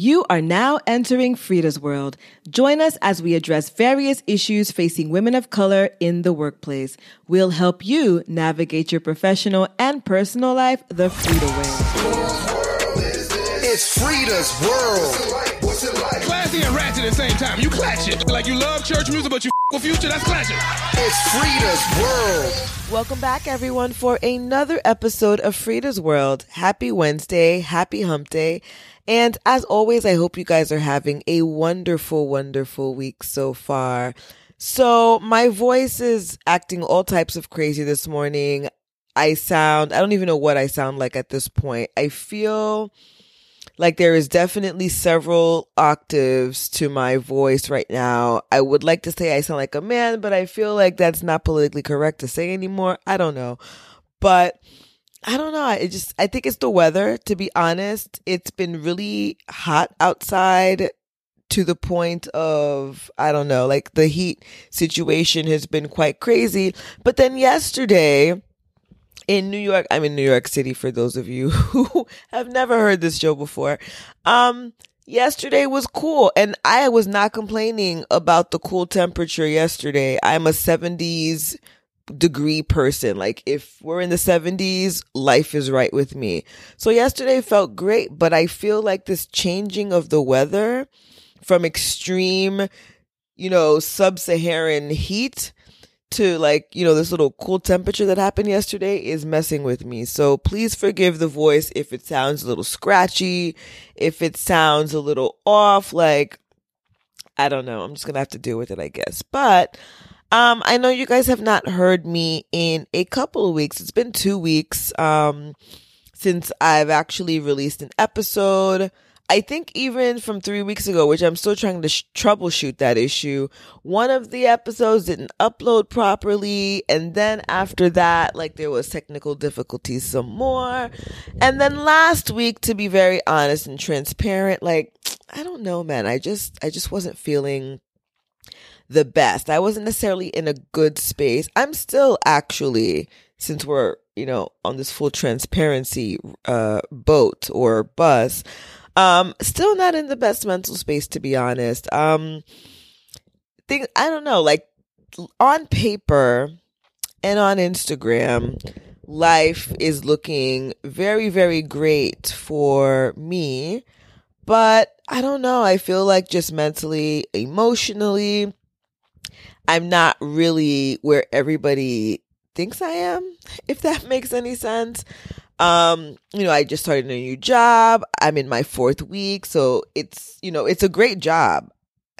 You are now entering Freeda's world. Join us as we address various issues facing women of color in the workplace. We'll help you navigate your professional and personal life the Freeda way. It's Freeda's world. Classy and ratchet at the same time. You clatch it. Like you love church music, but you f- with future, that's clatching. It's Freeda's world. Welcome back, everyone, for another episode of Freeda's World. Happy Wednesday, happy hump day. And as always, I hope you guys are having a wonderful, wonderful week so far. So my voice is acting all types of crazy this morning. I sound, I don't even know what I sound like at this point. I feel like there is definitely several octaves to my voice right now. I would like to say I sound like a man, but I feel like that's not politically correct to say anymore. I don't know. But I don't know. It just, I think it's the weather, to be honest. It's been really hot outside to the point of, I don't know, like the heat situation has been quite crazy. But then yesterday in New York, I'm in New York City for those of you who have never heard this show before. Um, yesterday was cool and I was not complaining about the cool temperature yesterday. I'm a 70s degree person. Like if we're in the 70s, life is right with me. So yesterday felt great, but I feel like this changing of the weather from extreme, you know, sub-Saharan heat to like, you know, this little cool temperature that happened yesterday is messing with me. So please forgive the voice if it sounds a little scratchy, if it sounds a little off, like I don't know. I'm just going to have to deal with it, I guess. But um, I know you guys have not heard me in a couple of weeks. It's been two weeks um, since I've actually released an episode. I think even from three weeks ago, which I'm still trying to sh- troubleshoot that issue, one of the episodes didn't upload properly. And then after that, like there was technical difficulties some more. And then last week, to be very honest and transparent, like, I don't know, man. I just, I just wasn't feeling the best. I wasn't necessarily in a good space. I'm still actually, since we're, you know, on this full transparency uh boat or bus, um, still not in the best mental space to be honest. Um I don't know, like on paper and on Instagram, life is looking very, very great for me. But I don't know. I feel like just mentally, emotionally, I'm not really where everybody thinks I am, if that makes any sense. Um, you know, I just started a new job. I'm in my fourth week. So it's, you know, it's a great job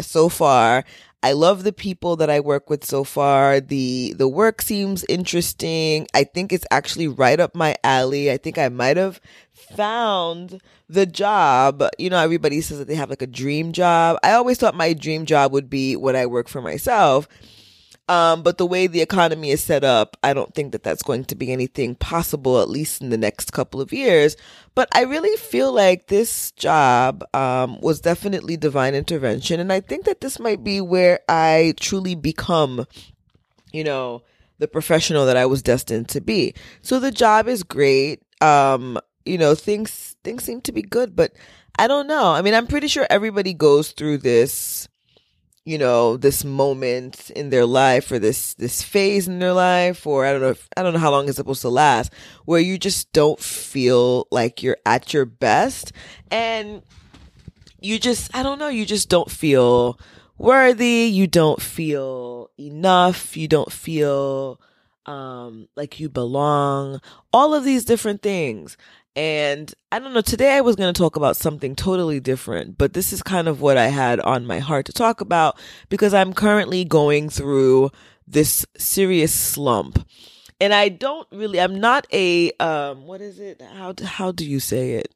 so far. I love the people that I work with so far. The the work seems interesting. I think it's actually right up my alley. I think I might have found the job. You know, everybody says that they have like a dream job. I always thought my dream job would be when I work for myself. Um, but the way the economy is set up, I don't think that that's going to be anything possible, at least in the next couple of years. But I really feel like this job, um, was definitely divine intervention. And I think that this might be where I truly become, you know, the professional that I was destined to be. So the job is great. Um, you know, things, things seem to be good, but I don't know. I mean, I'm pretty sure everybody goes through this you know this moment in their life or this this phase in their life or i don't know if, i don't know how long it's supposed to last where you just don't feel like you're at your best. And you just i don't know you just don't feel worthy you don't feel enough you don't feel um like you belong. All of these different things and I don't know, today I was going to talk about something totally different, but this is kind of what I had on my heart to talk about because I'm currently going through this serious slump. And I don't really, I'm not a, um, what is it? How, how do you say it?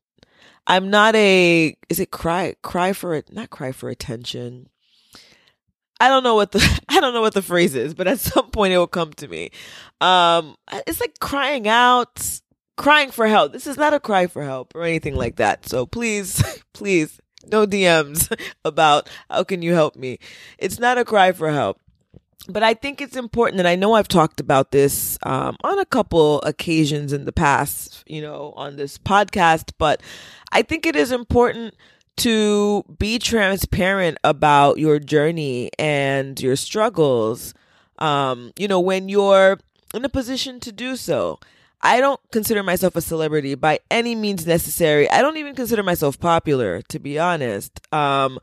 I'm not a, is it cry, cry for it, not cry for attention. I don't know what the I don't know what the phrase is, but at some point it will come to me. Um, it's like crying out, crying for help. This is not a cry for help or anything like that. So please, please, no DMs about how can you help me. It's not a cry for help. But I think it's important, and I know I've talked about this um, on a couple occasions in the past, you know, on this podcast. But I think it is important to be transparent about your journey and your struggles. Um, you know, when you're in a position to do so. I don't consider myself a celebrity by any means necessary. I don't even consider myself popular, to be honest. Um,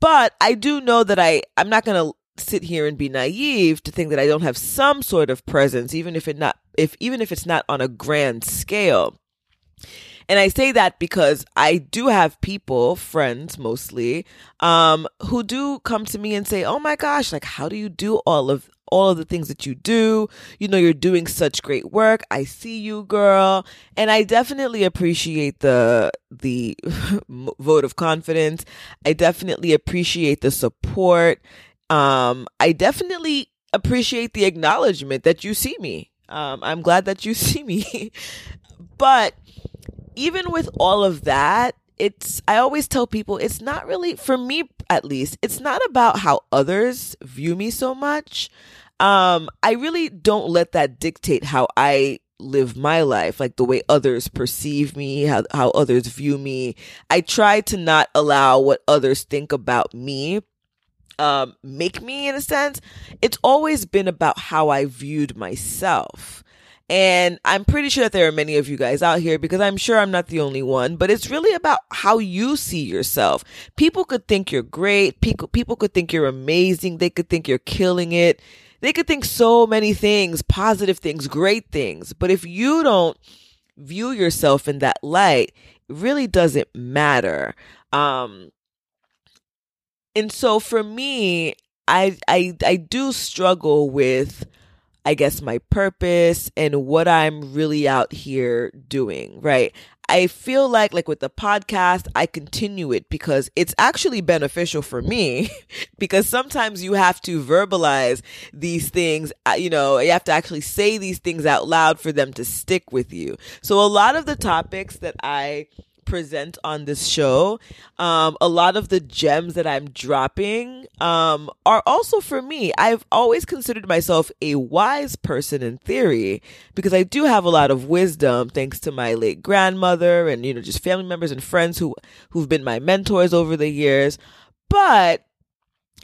but I do know that I, I'm not going to sit here and be naive to think that I don't have some sort of presence, even if it not, if, even if it's not on a grand scale. And I say that because I do have people, friends mostly, um, who do come to me and say, "Oh my gosh, like how do you do all of all of the things that you do? You know, you're doing such great work. I see you, girl." And I definitely appreciate the the vote of confidence. I definitely appreciate the support. Um, I definitely appreciate the acknowledgement that you see me. Um, I'm glad that you see me. but even with all of that, it's, I always tell people it's not really, for me at least, it's not about how others view me so much. Um, I really don't let that dictate how I live my life, like the way others perceive me, how, how others view me. I try to not allow what others think about me um, make me in a sense. It's always been about how I viewed myself. And I'm pretty sure that there are many of you guys out here because I'm sure I'm not the only one, but it's really about how you see yourself. People could think you're great. People, people could think you're amazing. They could think you're killing it. They could think so many things, positive things, great things. But if you don't view yourself in that light, it really doesn't matter. Um, and so for me, I, I, I do struggle with, I guess, my purpose and what I'm really out here doing, right? I feel like, like with the podcast, I continue it because it's actually beneficial for me because sometimes you have to verbalize these things, uh, you know, you have to actually say these things out loud for them to stick with you. So a lot of the topics that I present on this show, um, a lot of the gems that I'm dropping um, are also for me. I've always considered myself a wise person in theory because I do have a lot of wisdom thanks to my late grandmother and you know just family members and friends who who've been my mentors over the years. But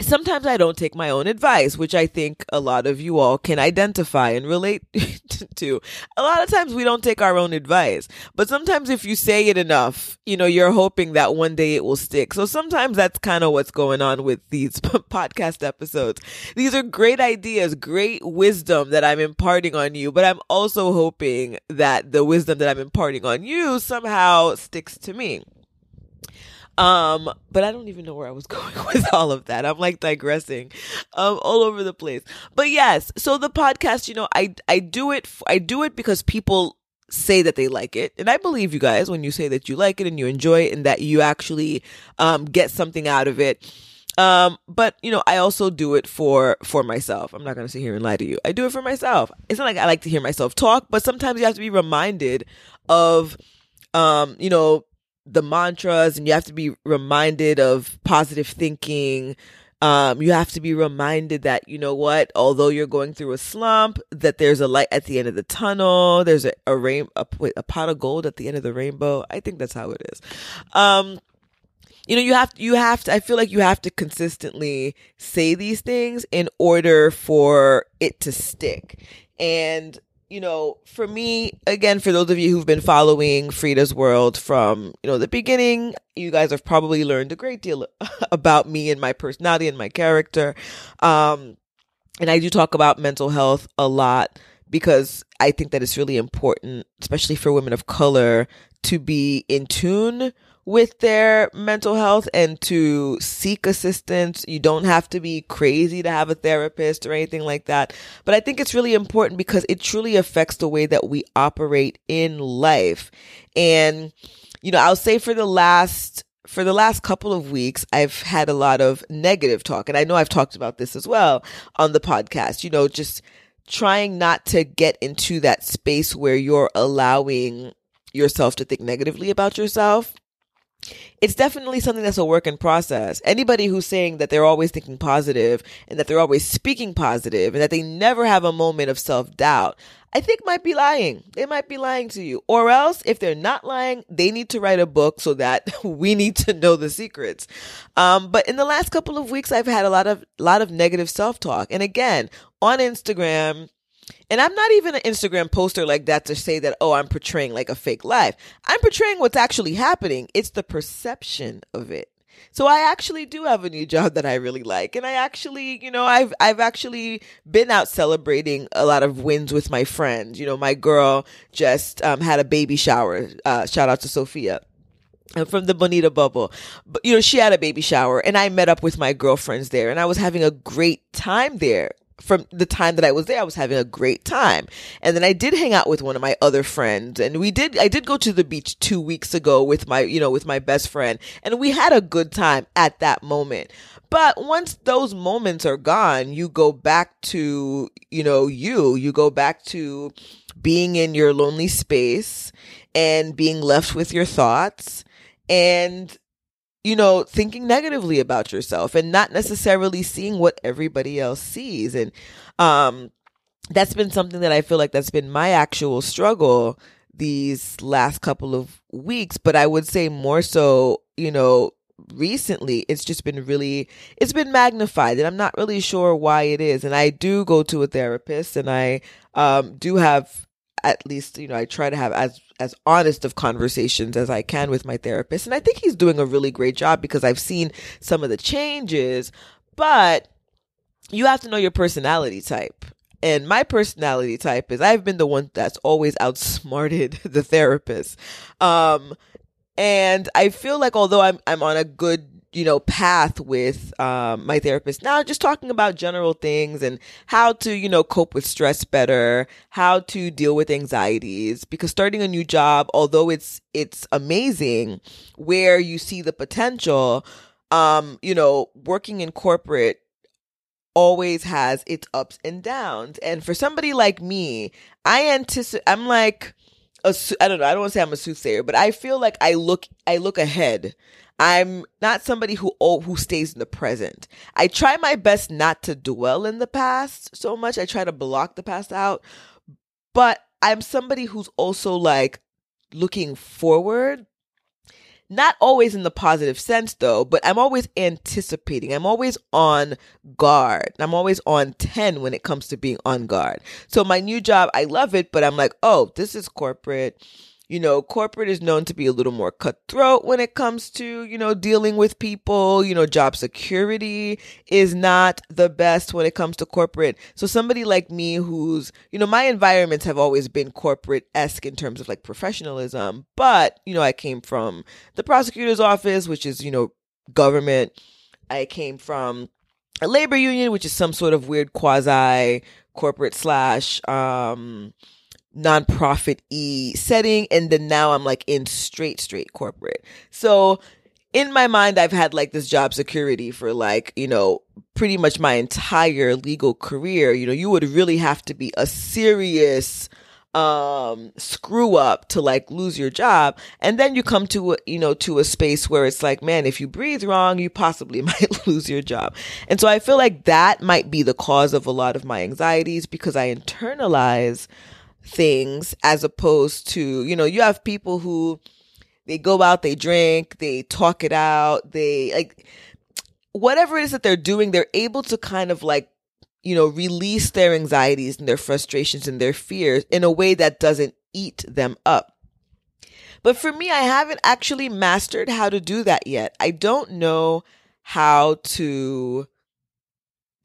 sometimes I don't take my own advice, which I think a lot of you all can identify and relate to. A lot of times we don't take our own advice, but sometimes if you say it enough, you know, you're hoping that one day it will stick. So sometimes that's kind of what's going on with these podcast episodes. These are great ideas, great wisdom that I'm imparting on you, but I'm also hoping that the wisdom that I'm imparting on you somehow sticks to me. Um, but I don't even know where I was going with all of that. I'm like digressing, um, all over the place. But yes, so the podcast, you know, I, I do it, I do it because people say that they like it. And I believe you guys when you say that you like it and you enjoy it and that you actually, um, get something out of it. Um, but you know, I also do it for, for myself. I'm not to sit here and lie to you. I do it for myself. It's not like I like to hear myself talk, but sometimes you have to be reminded of, um, you know, the mantras and you have to be reminded of positive thinking. Um, you have to be reminded that, you know what, although you're going through a slump, that there's a light at the end of the tunnel. There's a, a rain, a, a pot of gold at the end of the rainbow. I think that's how it is. Um, you know, you have, you have to, I feel like you have to consistently say these things in order for it to stick. And you know, for me, again, for those of you who've been following Freeda's World from, you know, the beginning, you guys have probably learned a great deal about me and my personality and my character. Um, and I do talk about mental health a lot because I think that it's really important, especially for women of color, to be in tune with their mental health and to seek assistance. You don't have to be crazy to have a therapist or anything like that. But I think it's really important because it truly affects the way that we operate in life. And, you know, I'll say for the last for the last couple of weeks, I've had a lot of negative talk. And I know I've talked about this as well on the podcast, you know, just trying not to get into that space where you're allowing yourself to think negatively about yourself it's definitely something that's a work in process. Anybody who's saying that they're always thinking positive and that they're always speaking positive and that they never have a moment of self doubt, I think might be lying. They might be lying to you. Or else, if they're not lying, they need to write a book so that we need to know the secrets. Um, but in the last couple of weeks, I've had a lot of, lot of negative self talk. And again, on Instagram, and I'm not even an Instagram poster like that to say that, oh, I'm portraying like a fake life. I'm portraying what's actually happening. It's the perception of it. So I actually do have a new job that I really like. And I actually, you know, I've I've actually been out celebrating a lot of wins with my friends. You know, my girl just um, had a baby shower. Uh, shout out to Sophia from the Bonita bubble. But you know, she had a baby shower and I met up with my girlfriends there and I was having a great time there from the time that I was there, I was having a great time. And then I did hang out with one of my other friends and we did, I did go to the beach two weeks ago with my, you know, with my best friend and we had a good time at that moment. But once those moments are gone, you go back to, you know, you, you go back to being in your lonely space and being left with your thoughts and you know, thinking negatively about yourself and not necessarily seeing what everybody else sees. And um, that's been something that I feel like that's been my actual struggle these last couple of weeks. But I would say more so, you know, recently it's just been really it's been magnified and i'm not really sure why it is and i do go to a therapist and i um do have at least you know i try to have as as honest of conversations as I can with my therapist. And I think he's doing a really great job because I've seen some of the changes, but you have to know your personality type. And my personality type is I've been the one that's always outsmarted the therapist. Um, and I feel like although I'm I'm on a good you know, path with um, my therapist now, just talking about general things and how to, you know, cope with stress better, how to deal with anxieties. Because starting a new job, although it's it's amazing, where you see the potential, um, you know, working in corporate always has its ups and downs. And for somebody like me, I anticipate. I'm like. A, I don't know. I don't want to say I'm a soothsayer, but I feel like I look I look ahead I'm not somebody who oh, who stays in the present. I try my best not to dwell in the past so much. I try to block the past out. But I'm somebody who's also like looking forward. Not always in the positive sense though, but I'm always anticipating. I'm always on guard. I'm always on 10 when it comes to being on guard. So my new job, I love it, but I'm like, "Oh, this is corporate." You know, corporate is known to be a little more cutthroat when it comes to, you know, dealing with people. You know, job security is not the best when it comes to corporate. So somebody like me who's, you know, my environments have always been corporate esque in terms of like professionalism. But, you know, I came from the prosecutor's office, which is, you know, government. I came from a labor union, which is some sort of weird quasi corporate slash, um, nonprofit e setting and then now I'm like in straight straight corporate. So in my mind I've had like this job security for like, you know, pretty much my entire legal career. You know, you would really have to be a serious um screw up to like lose your job and then you come to a, you know to a space where it's like man if you breathe wrong you possibly might lose your job and so i feel like that might be the cause of a lot of my anxieties because i internalize things as opposed to, you know, you have people who they go out, they drink, they talk it out, they like whatever it is that they're doing, they're able to kind of like, you know, release their anxieties and their frustrations and their fears in a way that doesn't eat them up. But for me, I haven't actually mastered how to do that yet. I don't know how to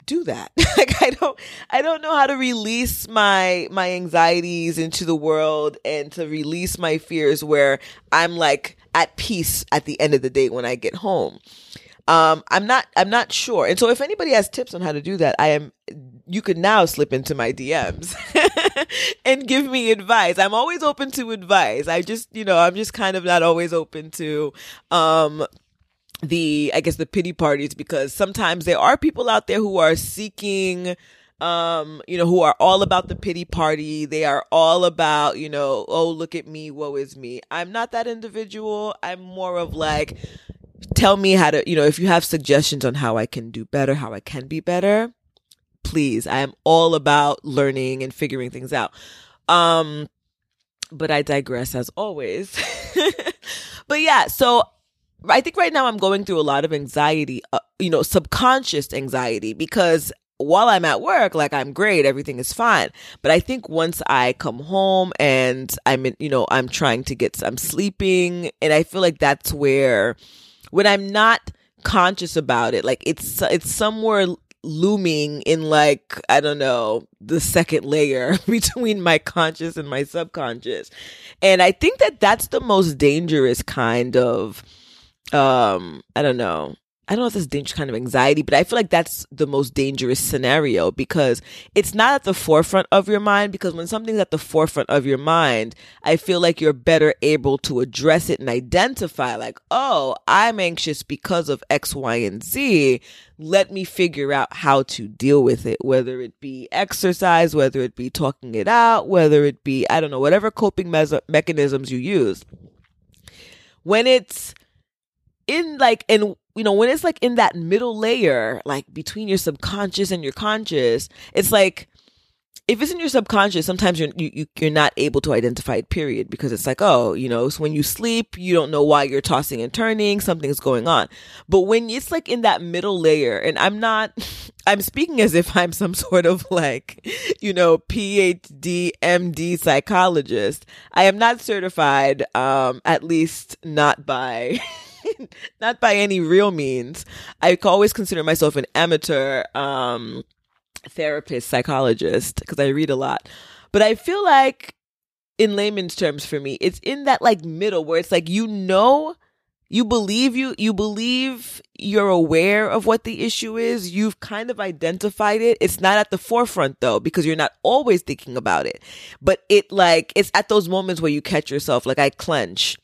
do that. like I don't I don't know how to release my my anxieties into the world and to release my fears where I'm like at peace at the end of the day when I get home. Um I'm not I'm not sure. And so if anybody has tips on how to do that, I am you could now slip into my DMs and give me advice. I'm always open to advice. I just, you know, I'm just kind of not always open to um the I guess the pity parties because sometimes there are people out there who are seeking um, you know, who are all about the pity party. They are all about, you know, oh, look at me, woe is me. I'm not that individual. I'm more of like, tell me how to, you know, if you have suggestions on how I can do better, how I can be better, please. I am all about learning and figuring things out. Um, but I digress as always. but yeah, so I think right now I'm going through a lot of anxiety, uh, you know, subconscious anxiety because while I'm at work, like I'm great, everything is fine. But I think once I come home and I'm, in, you know, I'm trying to get, I'm sleeping and I feel like that's where, when I'm not conscious about it, like it's, it's somewhere looming in like, I don't know, the second layer between my conscious and my subconscious. And I think that that's the most dangerous kind of, um, I don't know, I don't know if this dangerous kind of anxiety, but I feel like that's the most dangerous scenario because it's not at the forefront of your mind. Because when something's at the forefront of your mind, I feel like you're better able to address it and identify, like, oh, I'm anxious because of X, Y, and Z. Let me figure out how to deal with it, whether it be exercise, whether it be talking it out, whether it be, I don't know, whatever coping me- mechanisms you use. When it's in like, and you know, when it's like in that middle layer, like between your subconscious and your conscious, it's like if it's in your subconscious, sometimes you're you, you you're not able to identify it. Period, because it's like, oh, you know, so when you sleep, you don't know why you're tossing and turning, something's going on. But when it's like in that middle layer, and I'm not, I'm speaking as if I'm some sort of like, you know, PhD, MD psychologist. I am not certified, um, at least not by. not by any real means. I always consider myself an amateur um, therapist, psychologist, because I read a lot. But I feel like, in layman's terms, for me, it's in that like middle where it's like you know you believe you you believe you're aware of what the issue is you've kind of identified it it's not at the forefront though because you're not always thinking about it but it like it's at those moments where you catch yourself like i clench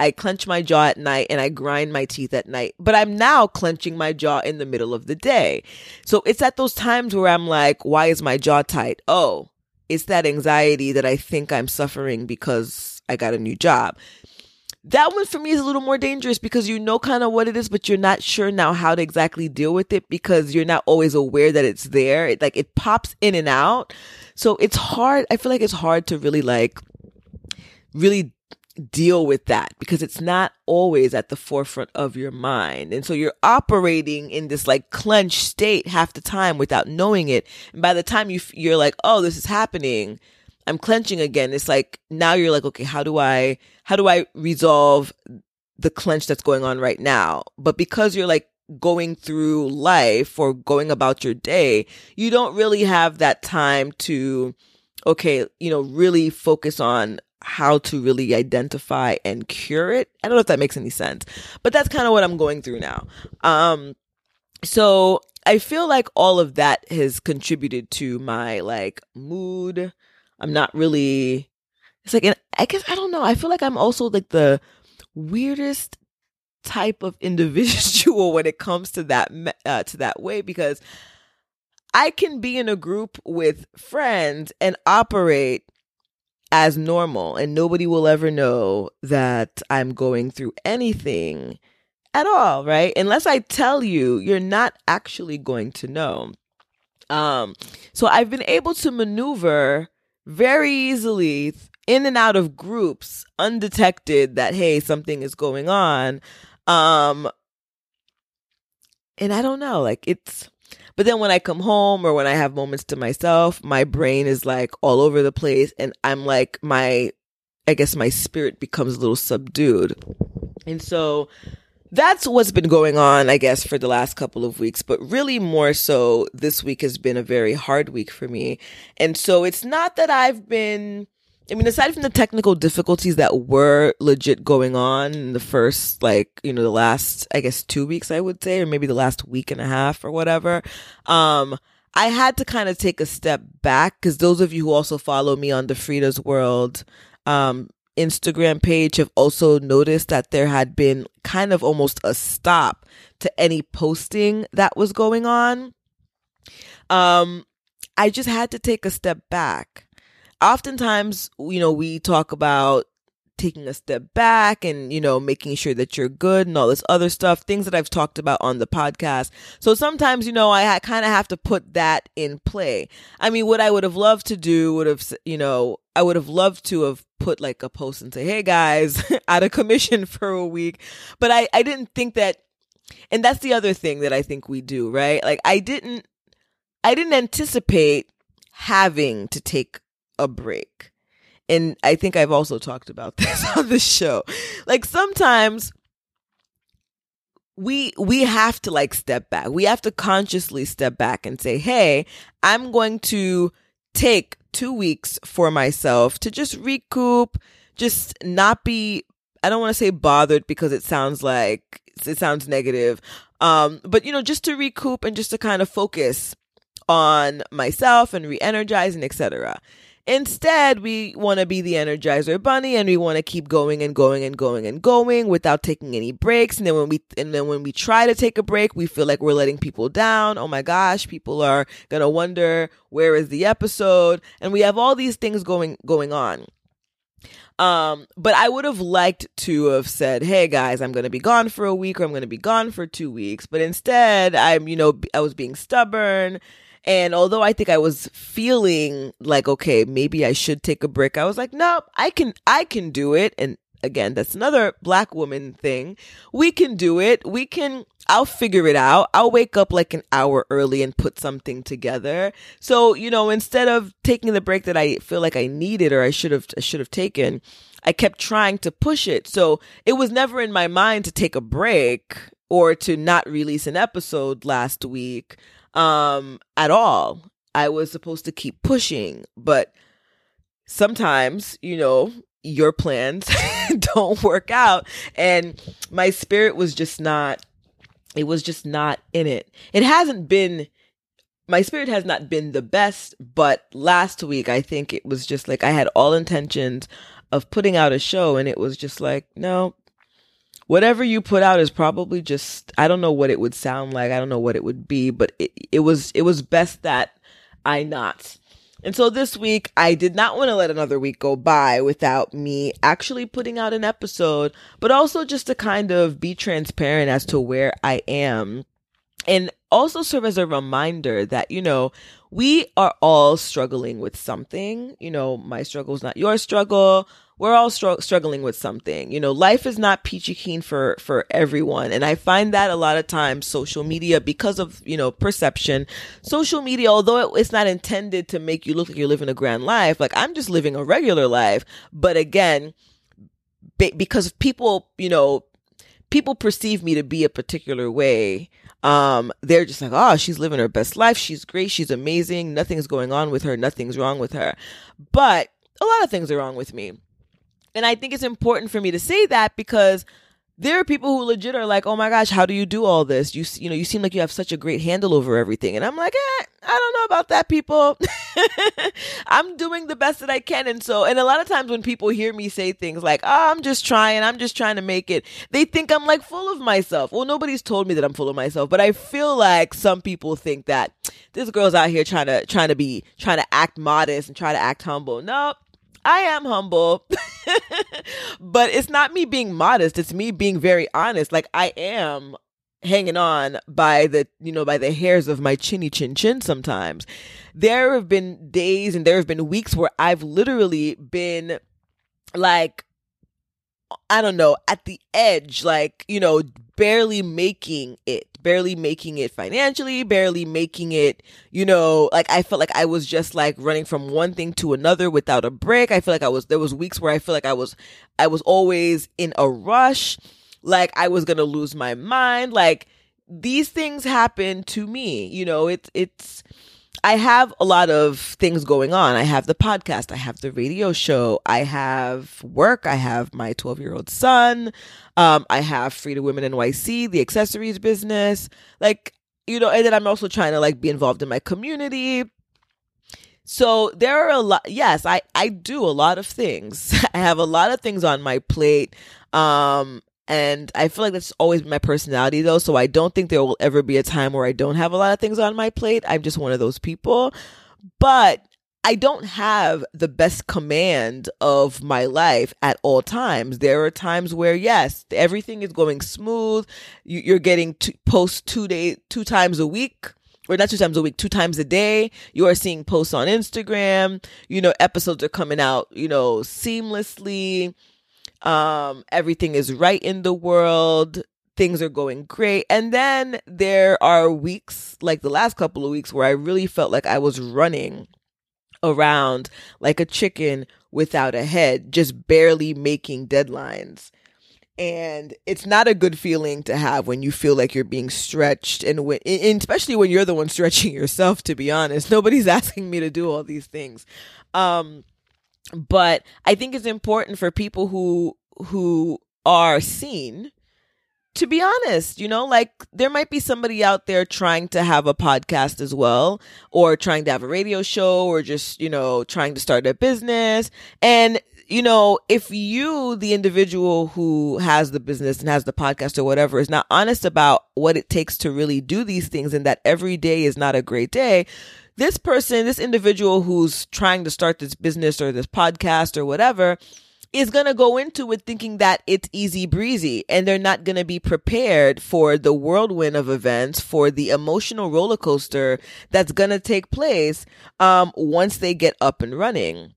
I clench my jaw at night and I grind my teeth at night, but I'm now clenching my jaw in the middle of the day. So it's at those times where I'm like, why is my jaw tight? Oh, it's that anxiety that I think I'm suffering because I got a new job. That one for me is a little more dangerous because you know kind of what it is, but you're not sure now how to exactly deal with it because you're not always aware that it's there. It like it pops in and out. So it's hard. I feel like it's hard to really like really deal with that because it's not always at the forefront of your mind. And so you're operating in this like clenched state half the time without knowing it. And by the time you you're like, "Oh, this is happening." I'm clenching again. It's like now you're like, "Okay, how do I how do I resolve the clench that's going on right now?" But because you're like going through life or going about your day, you don't really have that time to okay, you know, really focus on how to really identify and cure it. I don't know if that makes any sense, but that's kind of what I'm going through now. Um, so I feel like all of that has contributed to my like mood. I'm not really, it's like, I guess, I don't know. I feel like I'm also like the weirdest type of individual when it comes to that, uh, to that way because I can be in a group with friends and operate as normal and nobody will ever know that I'm going through anything at all, right? Unless I tell you, you're not actually going to know. Um, so I've been able to maneuver very easily in and out of groups undetected that hey, something is going on. Um, and I don't know, like it's but then when I come home or when I have moments to myself, my brain is like all over the place and I'm like my I guess my spirit becomes a little subdued. And so that's what's been going on, I guess, for the last couple of weeks, but really more so this week has been a very hard week for me. And so it's not that I've been I mean, aside from the technical difficulties that were legit going on in the first, like, you know, the last, I guess, two weeks, I would say, or maybe the last week and a half or whatever, um, I had to kind of take a step back because those of you who also follow me on the Freeda's World, um, Instagram page have also noticed that there had been kind of almost a stop to any posting that was going on. Um, I just had to take a step back. Oftentimes, you know, we talk about taking a step back and, you know, making sure that you're good and all this other stuff, things that I've talked about on the podcast. So sometimes, you know, I kind of have to put that in play. I mean, what I would have loved to do would have, you know, I would have loved to have put like a post and say, Hey guys, out of commission for a week. But I, I didn't think that, and that's the other thing that I think we do, right? Like I didn't, I didn't anticipate having to take a break and I think I've also talked about this on the show. Like sometimes we we have to like step back. We have to consciously step back and say, "Hey, I'm going to take 2 weeks for myself to just recoup, just not be I don't want to say bothered because it sounds like it sounds negative. Um but you know, just to recoup and just to kind of focus on myself and re-energize and etc. Instead, we want to be the Energizer Bunny and we want to keep going and going and going and going without taking any breaks. And then when we and then when we try to take a break, we feel like we're letting people down. Oh my gosh, people are to wonder where is the episode? And we have all these things going going on. Um, but I would have liked to have said, "Hey guys, I'm going to be gone for a week or I'm going to be gone for 2 weeks." But instead, I'm, you know, I was being stubborn and although I think I was feeling like, okay, maybe I should take a break, I was like, no, I can, I can do it. And again, that's another black woman thing. We can do it. We can, I'll figure it out. I'll wake up like an hour early and put something together. So, you know, instead of taking the break that I feel like I needed or I should have, I should have taken, I kept trying to push it. So it was never in my mind to take a break or to not release an episode last week um, at all. I was supposed to keep pushing, but sometimes, you know, your plans don't work out. And my spirit was just not, it was just not in it. It hasn't been, my spirit has not been the best, but last week I think it was just like I had all intentions of putting out a show and it was just like, no, whatever you put out is probably just I don't know what it would sound like. I don't know what it would be, but it, it was it was best that I not. And so this week I did not want to let another week go by without me actually putting out an episode, but also just to kind of be transparent as to where I am and also serve as a reminder that, you know, we are all struggling with something. You know, my struggle is not your struggle we're all str- struggling with something. You know, life is not peachy keen for for everyone, and I find that a lot of times social media because of you know perception, social media, although it's not intended to make you look like you're living a grand life, like I'm just living a regular life, but again, be- because people, you know, people perceive me to be a particular way um they're just like oh she's living her best life. She's great. She's amazing. Nothing's going on with her. Nothing's wrong with her. But a lot of things are wrong with me. And I think it's important for me to say that because there are people who legit are like, "Oh my gosh, how do you do all this? You you know, you seem like you have such a great handle over everything." And I'm like, eh, "I don't know about that, people. I'm doing the best that I can." And so, and a lot of times when people hear me say things like, "Oh, I'm just trying. I'm just trying to make it," they think I'm like full of myself. Well, nobody's told me that I'm full of myself, but I feel like some people think that this girl's out here trying to trying to be trying to act modest and try to act humble. Nope. I am humble, but it's not me being modest. It's me being very honest. Like I am hanging on by the, you know, by the hairs of my chinny chin chin sometimes. There have been days and there have been weeks where I've literally been like, I don't know, at the edge, like, you know, barely making it, barely making it financially, barely making it, you know, like I felt like I was just like running from one thing to another without a break. I feel like I was, there was weeks where I feel like I was, I was always in a rush, like I was going to lose my mind. Like these things happen to me, you know, it's, it's, I have a lot of things going on. I have the podcast, I have the radio show, I have work, I have my 12 year old son, um, I have Free to Women NYC, the accessories business. Like, you know, and then I'm also trying to like be involved in my community. So there are a lot. Yes, I, I do a lot of things. I have a lot of things on my plate. Um, and I feel like that's always my personality though. So I don't think there will ever be a time where I don't have a lot of things on my plate. I'm just one of those people. but I don't have the best command of my life at all times. There are times where yes, everything is going smooth. You, you're getting to post two day, two times a week or not two times a week, two times a day. You are seeing posts on Instagram. You know, episodes are coming out, you know, seamlessly. Um, everything is right in the world. Things are going great. And then there are weeks, like the last couple of weeks, where I really felt like I was running around like a chicken without a head, just barely making deadlines. And it's not a good feeling to have when you feel like you're being stretched and when, and especially when you're the one stretching yourself, to be honest. Nobody's asking me to do all these things. Um, but I think it's important for people who, who are seen to be honest, you know, like there might be somebody out there trying to have a podcast as well, or trying to have a radio show, or just, you know, trying to start a business. And, you know, if you, the individual who has the business and has the podcast or whatever, is not honest about what it takes to really do these things and that every day is not a great day, this person, this individual who's trying to start this business or this podcast or whatever, is going to go into it thinking that it's easy breezy and they're not going to be prepared for the whirlwind of events, for the emotional roller coaster that's going to take place um, once they get up and running.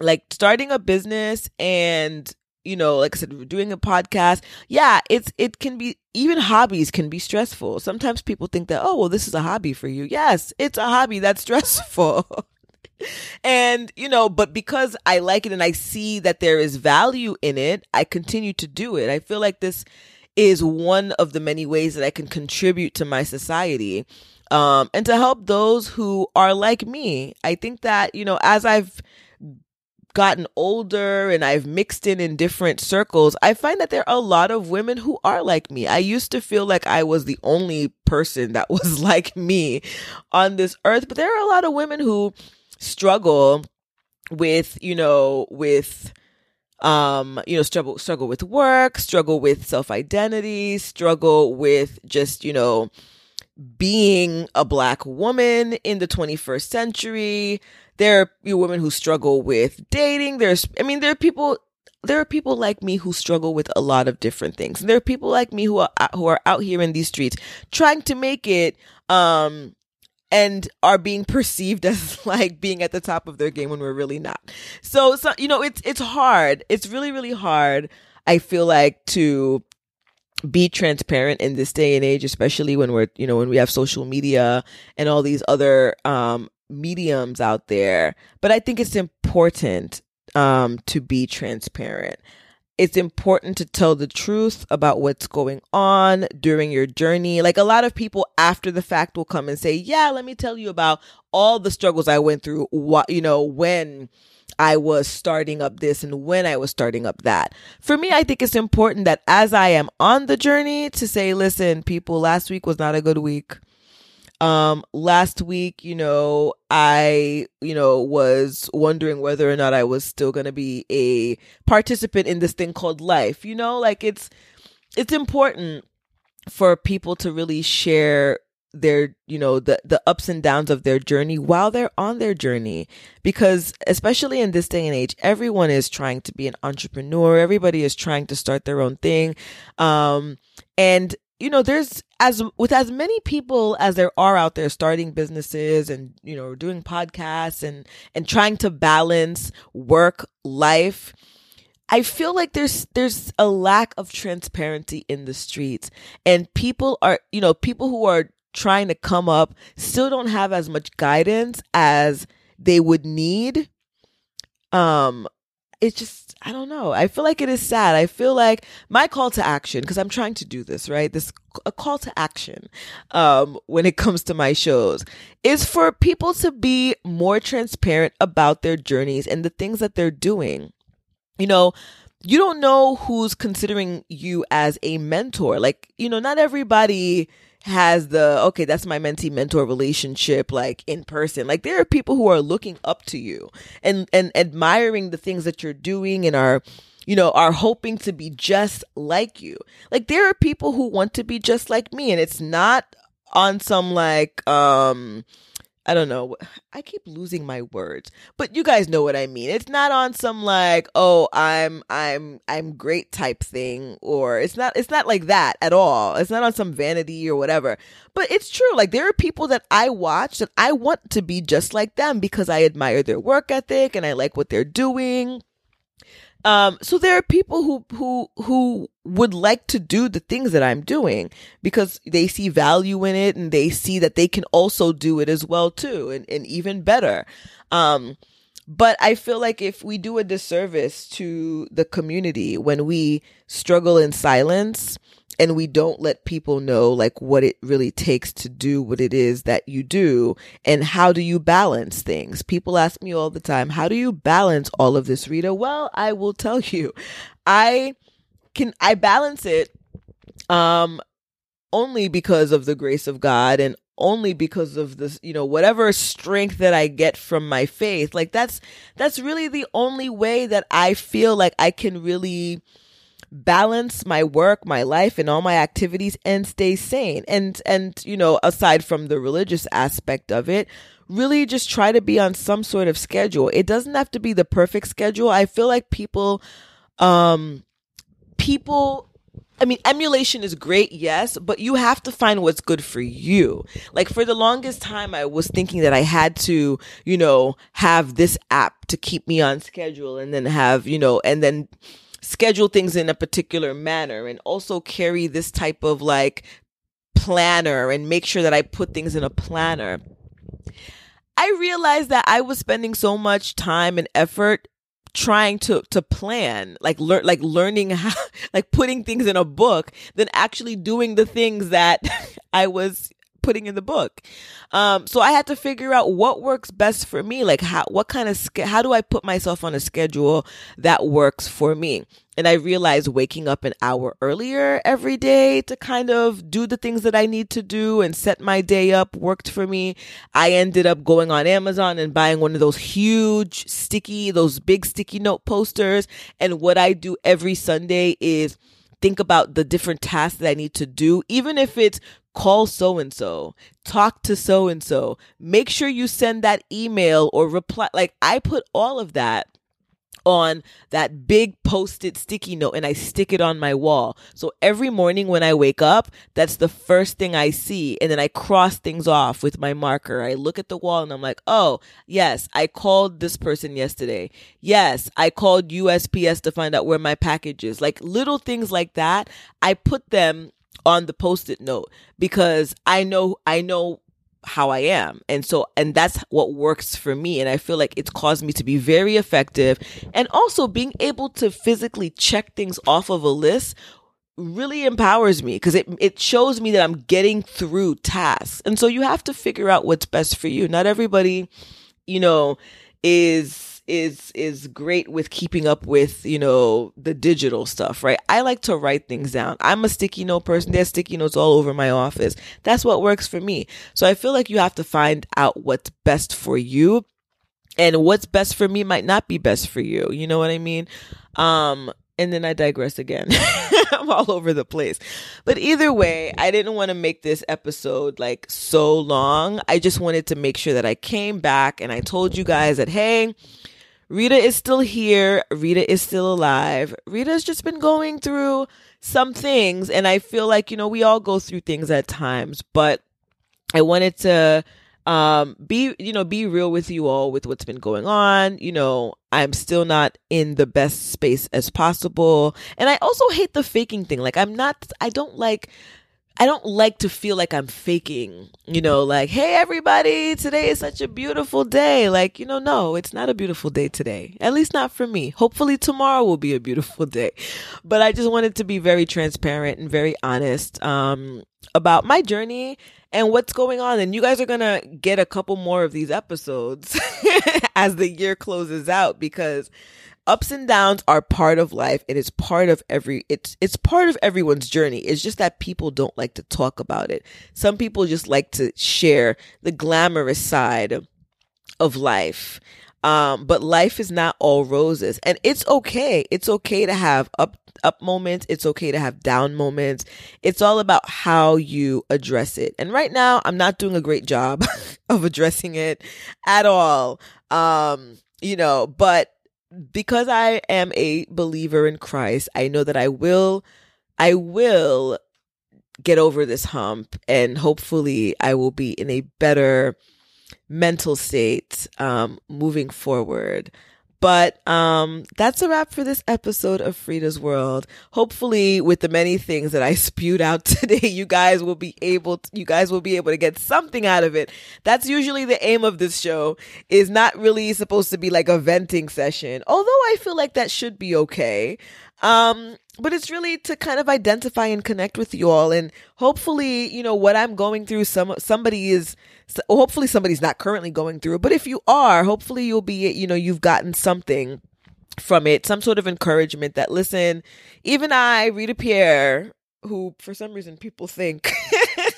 Like starting a business and you know, like I said, doing a podcast, yeah, it's it can be even hobbies can be stressful. Sometimes people think that, oh, well, this is a hobby for you. Yes, it's a hobby that's stressful and, you know, but because I like it and I see that there is value in it, I continue to do it. I feel like this is one of the many ways that I can contribute to my society. Um, and to help those who are like me. I think that, you know, as I've gotten older and I've mixed in in different circles, I find that there are a lot of women who are like me. I used to feel like I was the only person that was like me on this earth, but there are a lot of women who struggle with, you know, with um, you know, struggle struggle with work, struggle with self-identity, struggle with just, you know, being a black woman in the 21st century. There are women who struggle with dating. There's I mean, there are people there are people like me who struggle with a lot of different things. And there are people like me who are who are out here in these streets trying to make it um and are being perceived as like being at the top of their game when we're really not. So, so you know, it's it's hard. It's really really hard. I feel like to be transparent in this day and age, especially when we're you know when we have social media and all these other um, mediums out there. But I think it's important um, to be transparent it's important to tell the truth about what's going on during your journey. Like a lot of people after the fact will come and say, "Yeah, let me tell you about all the struggles I went through what, you know, when I was starting up this and when I was starting up that." For me, I think it's important that as I am on the journey to say, "Listen, people, last week was not a good week." Um, last week, you know, I, you know, was wondering whether or not I was still going to be a participant in this thing called life. You know, like it's, it's important for people to really share their you know the the ups and downs of their journey while they're on their journey. Because especially in this day and age everyone is trying to be an entrepreneur. Everybody is trying to start their own thing. Um and you know, there's as with as many people as there are out there starting businesses and you know doing podcasts and and trying to balance work life. I feel like there's there's a lack of transparency in the streets, and people are you know people who are trying to come up still don't have as much guidance as they would need. Um, it's just I don't know. I feel like it is sad. I feel like my call to action because I'm trying to do this, right? This a call to action um when it comes to my shows is for people to be more transparent about their journeys and the things that they're doing. You know, you don't know who's considering you as a mentor. Like, you know, not everybody has the okay that's my mentee mentor relationship like in person. Like there are people who are looking up to you and and admiring the things that you're doing and are you know are hoping to be just like you. Like there are people who want to be just like me and it's not on some like um I don't know. I keep losing my words, but you guys know what I mean. It's not on some like, oh, I'm I'm I'm great type thing or it's not it's not like that at all. It's not on some vanity or whatever. But it's true. Like there are people that I watch that I want to be just like them because I admire their work ethic and I like what they're doing. Um, so there are people who who who would like to do the things that I'm doing because they see value in it and they see that they can also do it as well too and, and even better. Um, but I feel like if we do a disservice to the community when we struggle in silence and we don't let people know like what it really takes to do what it is that you do and how do you balance things? People ask me all the time how do you balance all of this Ritha? Well i will tell you. I can i balance it um only because of the grace of god and only because of this you know whatever strength that i get from my faith like that's that's really the only way that i feel like i can really balance my work, my life and all my activities and stay sane. And and you know, aside from the religious aspect of it, really just try to be on some sort of schedule. It doesn't have to be the perfect schedule. I feel like people um people I mean, emulation is great, yes, but you have to find what's good for you. Like for the longest time, I was thinking that I had to, you know, have this app to keep me on schedule and then have, you know, and then schedule things in a particular manner and also carry this type of like planner and make sure that I put things in a planner. I realized that I was spending so much time and effort trying to to plan like learn like learning how like putting things in a book than actually doing the things that I was putting in the book. Um, so I had to figure out what works best for me. Like how, what kind of, how do I put myself on a schedule that works for me? And I realized waking up an hour earlier every day to kind of do the things that I need to do and set my day up worked for me. I ended up going on Amazon and buying one of those huge sticky, those big sticky note posters. And what I do every Sunday is think about the different tasks that I need to do, even if it's call so and so, talk to so and so, make sure you send that email or reply. Like I put all of that on that big post-it sticky note and I stick it on my wall. So every morning when I wake up, that's the first thing I see. And then I cross things off with my marker. I look at the wall and I'm like, oh, yes, I called this person yesterday. Yes, I called USPS to find out where my package is. Like little things like that. I put them on the post-it note because I know I know how I am. And so, and that's what works for me. And I feel like it's caused me to be very effective. And also being able to physically check things off of a list really empowers me because it, it shows me that I'm getting through tasks. And so you have to figure out what's best for you. Not everybody, you know, is is is great with keeping up with you know the digital stuff right? I like to write things down. I'm a sticky note person. There's sticky notes all over my office. That's what works for me. So i feel like you have to find out what's best for you. And what's best for me might not be best for you. You know what i mean? Um and then I digress again. I'm all over the place. But either way, I didn't want to make this episode like so long. I just wanted to make sure that I came back and I told you guys that, hey, Ritha is still here. Ritha is still alive. Ritha's just been going through some things. And I feel like, you know, we all go through things at times, but I wanted to um be you know be real with you all with what's been going on you know i'm still not in the best space as possible and i also hate the faking thing like i'm not i don't like I don't like to feel like I'm faking, you know, like, hey, everybody, today is such a beautiful day. Like, you know, no, it's not a beautiful day today. At least not for me. Hopefully tomorrow will be a beautiful day. But I just wanted to be very transparent and very honest, um, about my journey and what's going on. And you guys are going to get a couple more of these episodes as the year closes out because ups and downs are part of life. It is part of every it's it's part of everyone's journey. It's just that people don't like to talk about it. Some people just like to share the glamorous side of life. Um, but life is not all roses and it's okay. It's okay to have up up moments. It's okay to have down moments. It's all about how you address it. And right now, I'm not doing a great job of addressing it at all. Um, you know, but because I am a believer in Christ, I know that I will, I will get over this hump and hopefully I will be in a better mental state um, moving forward. But um, that's a wrap for this episode of Freeda's World. Hopefully, with the many things that I spewed out today, you guys will be able to, you guys will be able to get something out of it. That's usually the aim of this show is not really supposed to be like a venting session. Although I feel like that should be okay. Um, but it's really to kind of identify and connect with you all. And hopefully you know what i'm going through some somebody is hopefully somebody's not currently going through but if you are hopefully you'll be you know you've gotten something from it some sort of encouragement that listen even i Ritha pierre who for some reason people think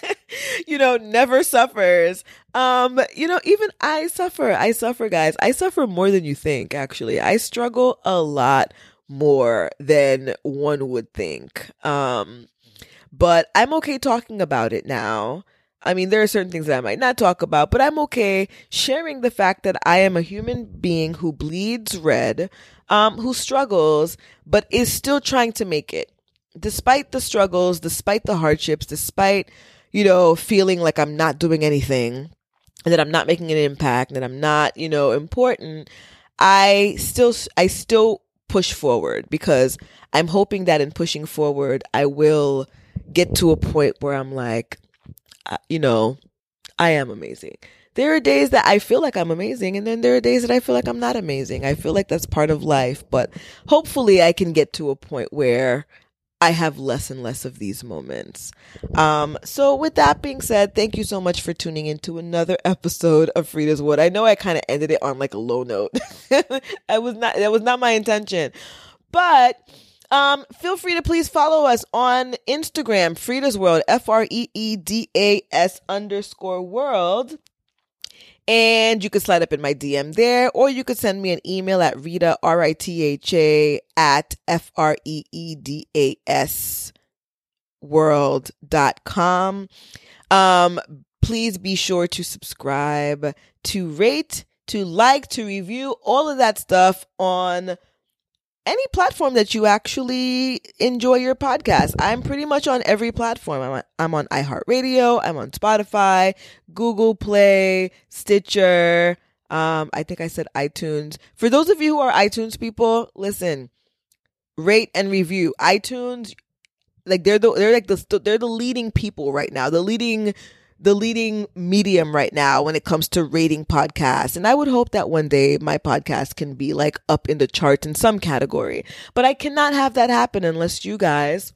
you know never suffers. Um you know even i suffer. I suffer guys. I suffer more than you think actually. I struggle a lot more than one would think. Um, but I'm okay talking about it now. I mean, there are certain things that I might not talk about, but I'm okay sharing the fact that I am a human being who bleeds red, um, who struggles, but is still trying to make it. Despite the struggles, despite the hardships, despite, you know, feeling like I'm not doing anything and that I'm not making an impact, that I'm not, you know, important, I still, I still push forward because I'm hoping that in pushing forward, I will get to a point where I'm like, uh, you know, I am amazing. There are days that I feel like I'm amazing, and then there are days that I feel like I'm not amazing. I feel like that's part of life, but hopefully I can get to a point where I have less and less of these moments. Um, so with that being said, thank you so much for tuning into another episode of Freeda's World. I know I kind of ended it on like a low note. I was not, that was not my intention, but um, feel free to please follow us on Instagram, Freeda's World, F R E E D A S underscore world. And you can slide up in my DM there, or you could send me an email at Ritha, R I T H A, at F R E E D A S world.com. Um, please be sure to subscribe, to rate, to like, to review, all of that stuff on any platform that you actually enjoy your podcast. I'm pretty much on every platform. I'm on, I'm on iHeartRadio, I'm on Spotify, Google Play, Stitcher. Um, I think I said iTunes. For those of you who are iTunes people, listen, rate and review. iTunes, like they're the they're like the they're the leading people right now. The leading the leading medium right now when it comes to rating podcasts. And I would hope that one day my podcast can be like up in the charts in some category. But I cannot have that happen unless you guys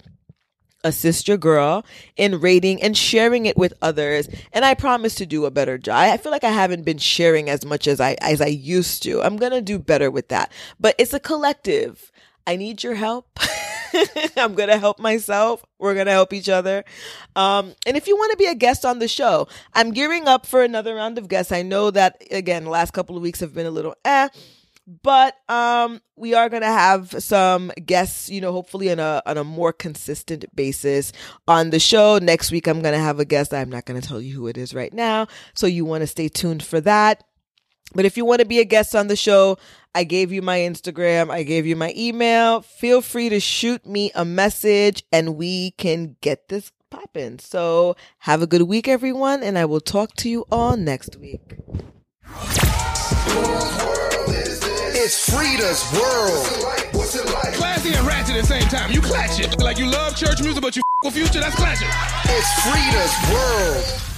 assist your girl in rating and sharing it with others. And i promise to do a better job. I feel like i haven't been sharing as much as i as i used to. I'm gonna do better with that. But it's a collective. I need your help I'm going to help myself. We're going to help each other. Um, and if you want to be a guest on the show, I'm gearing up for another round of guests. I know that, again, the last couple of weeks have been a little eh but um we are going to have some guests you know hopefully on a on a more consistent basis on the show next week i'm going to have a guest i'm not going to tell you who it is right now so you want to stay tuned for that but if you want to be a guest on the show, I gave you my Instagram, I gave you my email. Feel free to shoot me a message and we can get this popping. So have a good week, everyone, and I will talk to you all next week. It's Freeda's World. What's it like? Classy and ratchet at the same time. You clatch it. Like you love church music, but you f- with future, that's clashing. It's Freeda's World.